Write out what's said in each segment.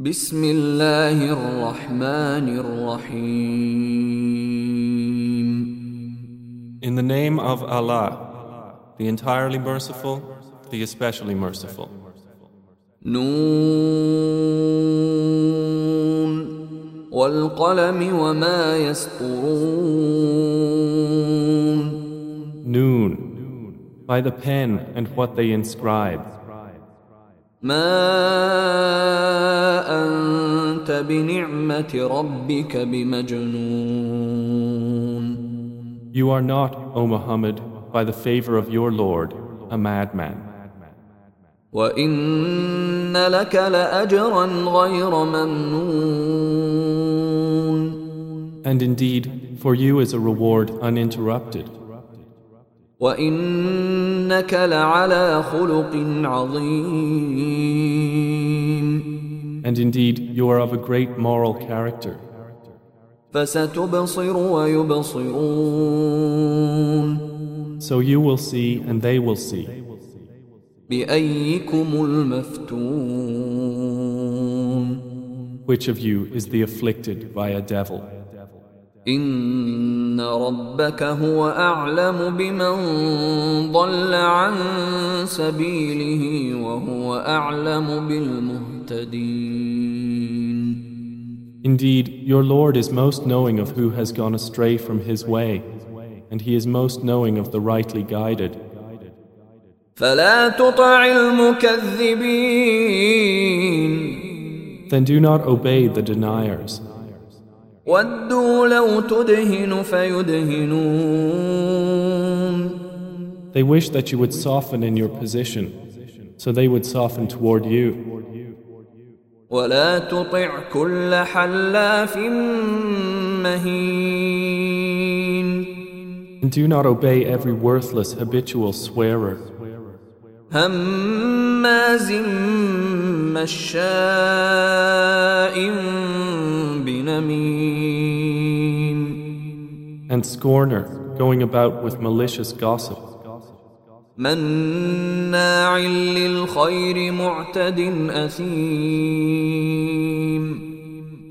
بسم الله الرحمن الرحيم In the name of Allah, the entirely merciful, the especially merciful. نون والقلم وما يسطرون Noon, by the pen and what they inscribe. ما أنت بنعمة ربك بمجنون You are not, O Muhammad, by the favor of your Lord, a madman. وإن لك لأجرا غير ممنون And indeed, for you is a reward uninterrupted. وإنك لعلى خلق عظيم And indeed, you are of a great moral character. فستبصر ويبصرون So you will see and they will see. بأيكم المفتون Which of you is the afflicted by a devil? إن ربك هو أعلم بمن ضل عن سبيله وهو أعلم بالمهتدين Indeed, your Lord is most knowing of who has gone astray from his way, and he is most knowing of the rightly guided. فلا تطع المكذبين Then do not obey the deniers. ودوا لو تدهن فيدهنون They wish that you would soften in your position, so they would soften toward you. ولا تطع كل حلاف مهين And do not obey every worthless habitual swearer, هماز مشاء بنميم and scorner, going about with malicious gossip, مناع للخير معتد أثيم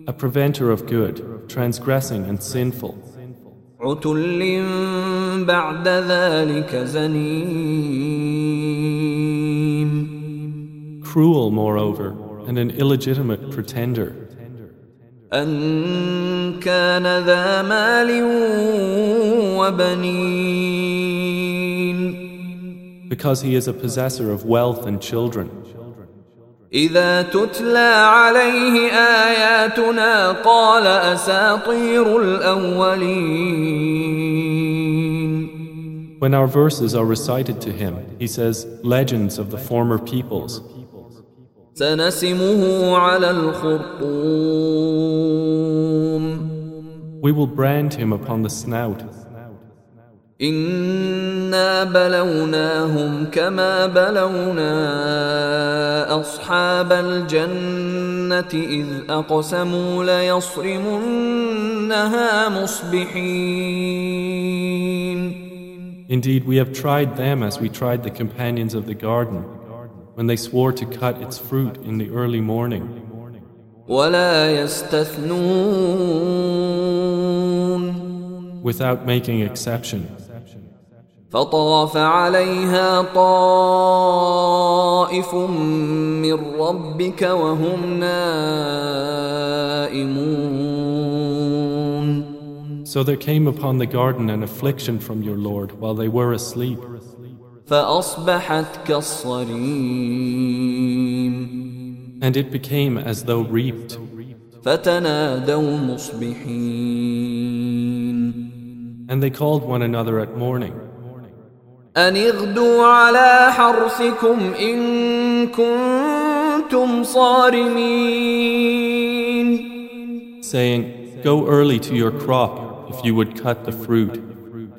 a preventer of good, transgressing and sinful, عتل بعد ذلك زنيم cruel, moreover, and an illegitimate pretender, أن كان ذا مال وبنين because he is a possessor of wealth and children. إذا تتلى عليه آياتنا قال أساطير الأولين When our verses are recited to him, he says, Legends of the former peoples. سنسمه على الخرطوم We will brand him upon the snout. إنا بلوناهم كما بلونا أصحاب الجنة إذ أقسموا ليصرمنها مصبحين Indeed, we have tried them as we tried the companions of the garden when they swore to cut its fruit in the early morning. ولا يستثنون without making exception. فطاف عليها طائف من ربك وهم نائمون So there came upon the garden an affliction from your Lord while they were asleep, فأصبحت كالصريم and it became as though reaped. فتنادوا مصبحين And they called one another at morning, أن اغدوا على حرثكم إن كنتم صارمين saying, Go early to your crop if you would cut the fruit.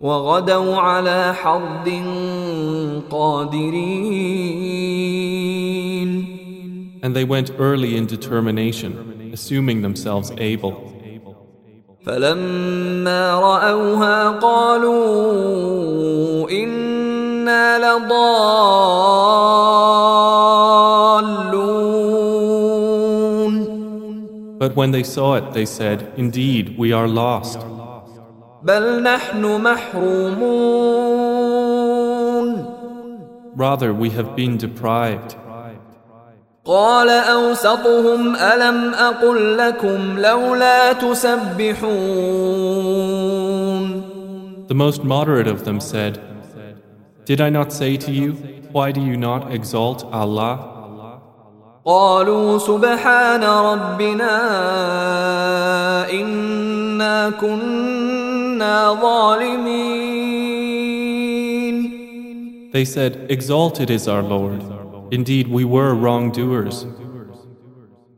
وغدوا على حرد قادرين And they went early in determination, assuming themselves able. فلما رأوها قالوا إنا لضالون But when they saw it, they said, Indeed, we are lost. بل نحن محرومون Rather, we have been deprived. قال أوسطهم ألم أقل لكم لولا تسبحون The most moderate of them said, Did I not say to you, Why do you not exalt Allah? قالوا سبحان ربنا إنا كنا ظالمين They said, Exalted is our Lord. Indeed, we were wrongdoers.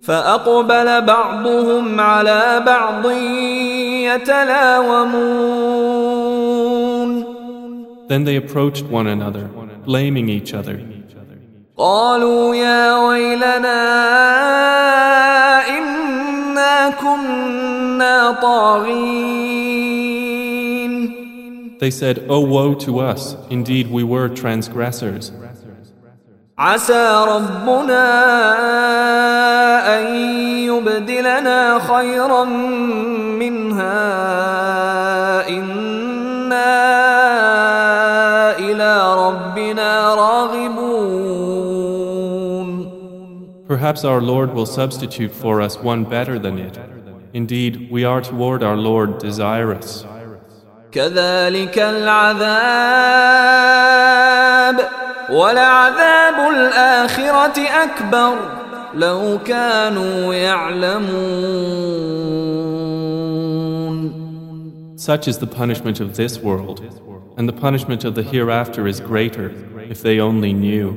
فأقبل بعضهم على بعض يتلاومون Then they approached one another, blaming each other. قالوا يا ويلنا إنا كنا طاغين They said, Oh, woe to us! Indeed, we were transgressors. عسى ربنا أن يبدلنا خيرا منها إنا إلى ربنا راغبون Perhaps our Lord will substitute for us one better than it. Indeed, we are toward our Lord desirous. كذلك العذاب ولعذاب الآخرة أكبر لو كانوا يعلمون Such is the punishment of this world, and the punishment of the hereafter is greater if they only knew.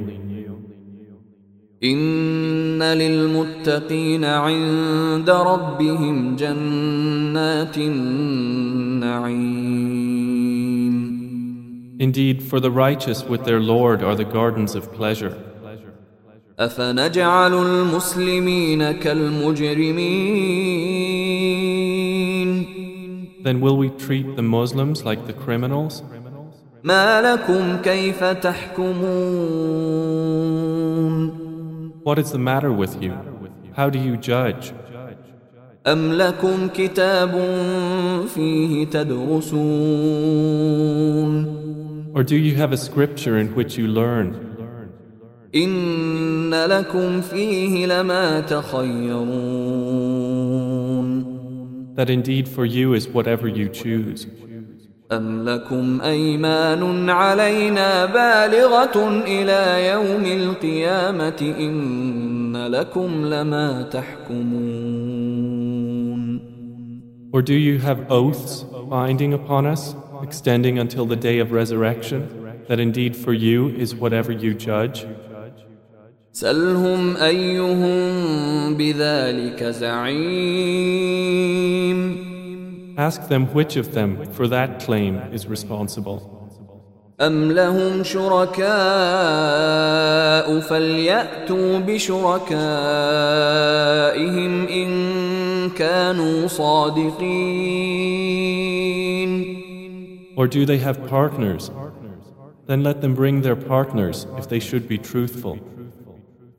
إن للمتقين عند ربهم جنات النعيم Indeed, for the righteous with their Lord are the gardens of pleasure. أفنجعل المسلمين كالمجرمين Then will we treat the Muslims like the criminals? ما لكم كيف تحكمون What is the matter with you? How do you judge? أم لكم كتاب فيه تدرسون Or do you have a scripture in which you learn? إن لكم فيه لما تخيرون That indeed for you is whatever you choose. أم لكم أيمان علينا بالغة إلى يوم القيامة إن لكم لما تحكمون Or do you have oaths binding upon us, extending until the day of resurrection, that indeed for you is whatever you judge? سلهم أيهم بذلك زعيم Ask them which of them for that claim is responsible. أم لهم شركاء فليأتوا بشركائهم إن كانوا صادقين Or do they have partners? Then let them bring their partners if they should be truthful.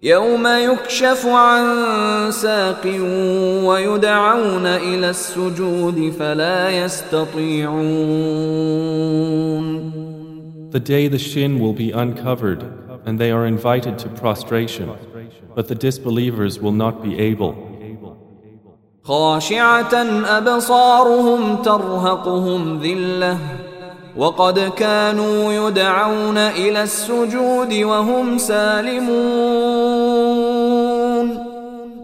يوم يكشف عن ساق ويدعون إلى السجود فلا يستطيعون The day the shin will be uncovered and they are invited to prostration, but the disbelievers will not be able. خاشعة أبصارهم ترهقهم ذلة وقد كانوا يدعون إلى السجود وهم سالمون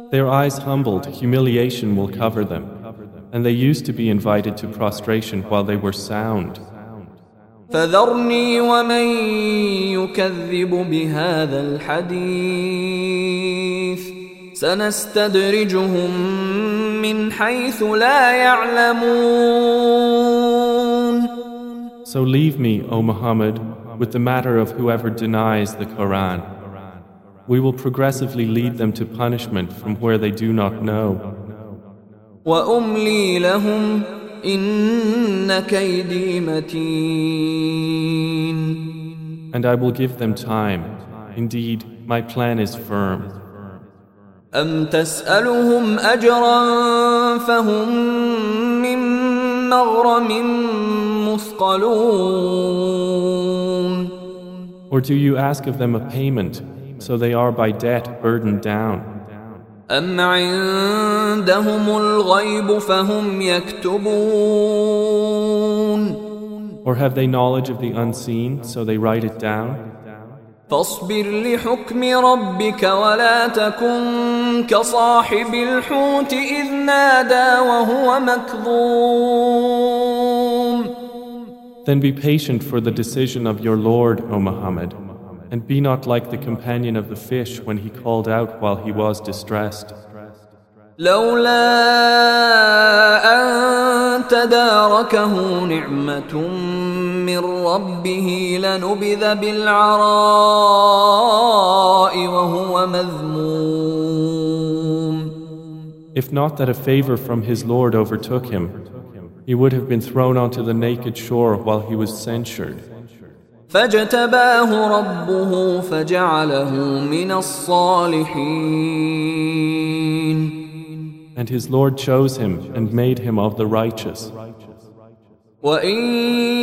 Their eyes humbled, humiliation will cover them, and they used to be invited to prostration while they were sound. فذرني ومن يكذب بهذا الحديث سنستدرجهم من حيث لا يعلمون So leave me, O Muhammad, with the matter of whoever denies the Quran. We will progressively lead them to punishment from where they do not know. وأملي لهم إن كيدي متين And I will give them time. Indeed, my plan is firm. أم تسألهم أجرا فهم من مغرم مثقلون Or do you ask of them a payment, so they are by debt burdened down? أم عندهم الغيب فهم يكتبون Or have they knowledge of the unseen, so they write it down? فاصبر لحكم ربك ولا تكن كصاحب الحوت إذ نادى وهو مكظوم Then be patient for the decision of your Lord, O Muhammad, and be not like the companion of the fish when he called out while he was distressed. لولا أن تداركه نعمة من ربه لنبذ بالعراء وهو مذموم If not that a favor from his Lord overtook him, he would have been thrown onto the naked shore while he was censured. فاجتباه ربه فجعله من الصالحين And his Lord chose him and made him of the righteous. وإن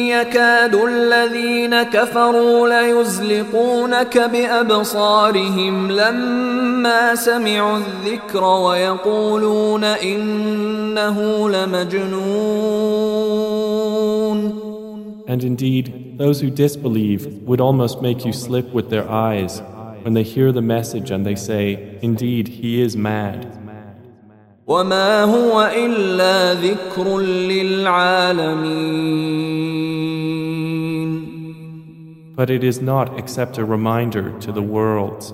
يكاد الذين كفروا ليزلقونك بأبصارهم لما سمعوا الذكر ويقولون إنه لمجنون And indeed, those who disbelieve would almost make you slip with their eyes when they hear the message and they say, Indeed, he is mad. وما هو إلا ذكر للعالمين But it is not except a reminder to the worlds.